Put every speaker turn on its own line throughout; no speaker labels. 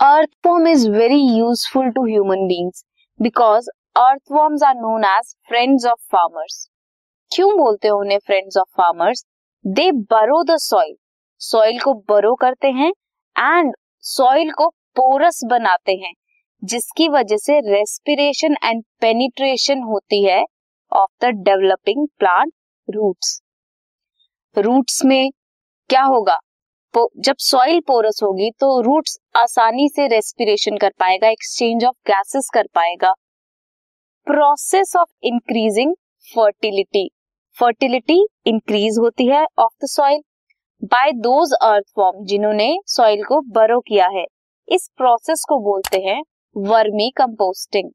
earthworm is very useful to human beings because earthworms are known as friends of farmers. क्यों बोलते हैं उन्हें friends of farmers they बरो the soil soil को बरो करते हैं एंड सॉइल को पोरस बनाते हैं, जिसकी वजह से रेस्पिरेशन एंड पेनिट्रेशन होती है of the developing plant roots roots में क्या होगा? जब सॉइल पोरस होगी तो रूट्स आसानी से रेस्पिरेशन कर पाएगा एक्सचेंज ऑफ़ गैसेस कर पाएगा। Process of increasing fertility fertility increase होती है of the soil by those earthworm जिन्होंने सॉइल को बरो किया है। इस प्रोसेस को बोलते हैं vermicomposting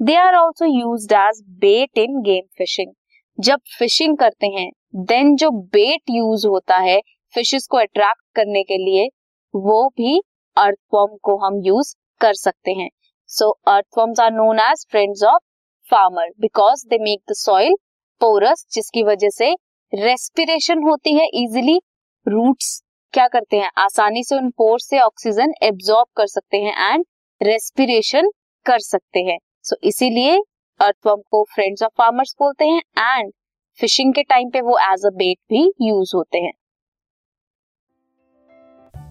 they are also use as bait in game fishing जब फिशिंग करते हैं देन जो बेट यूज़ होता है फिशेस को अट्रैक्ट करने के लिए वो भी अर्थवॉर्म को हम यूज़ कर सकते हैं। So earthworms are known as friends of farmer because they make the soil porous जिसकी वजह से रेस्पिरेशन होती है इजिली रूट्स क्या करते हैं? आसानी से उन पोर से ऑक्सीजन एब्जॉर्ब कर सकते हैं एंड रेस्पिरेशन कर सकते हैं। सो so, इसीलिए अर्थवर्म को फ्रेंड्स ऑफ़ फार्मर्स बोलते हैं एंड फिशिंग के टाइम पे वो एज अ बेट भी यूज़ होते हैं।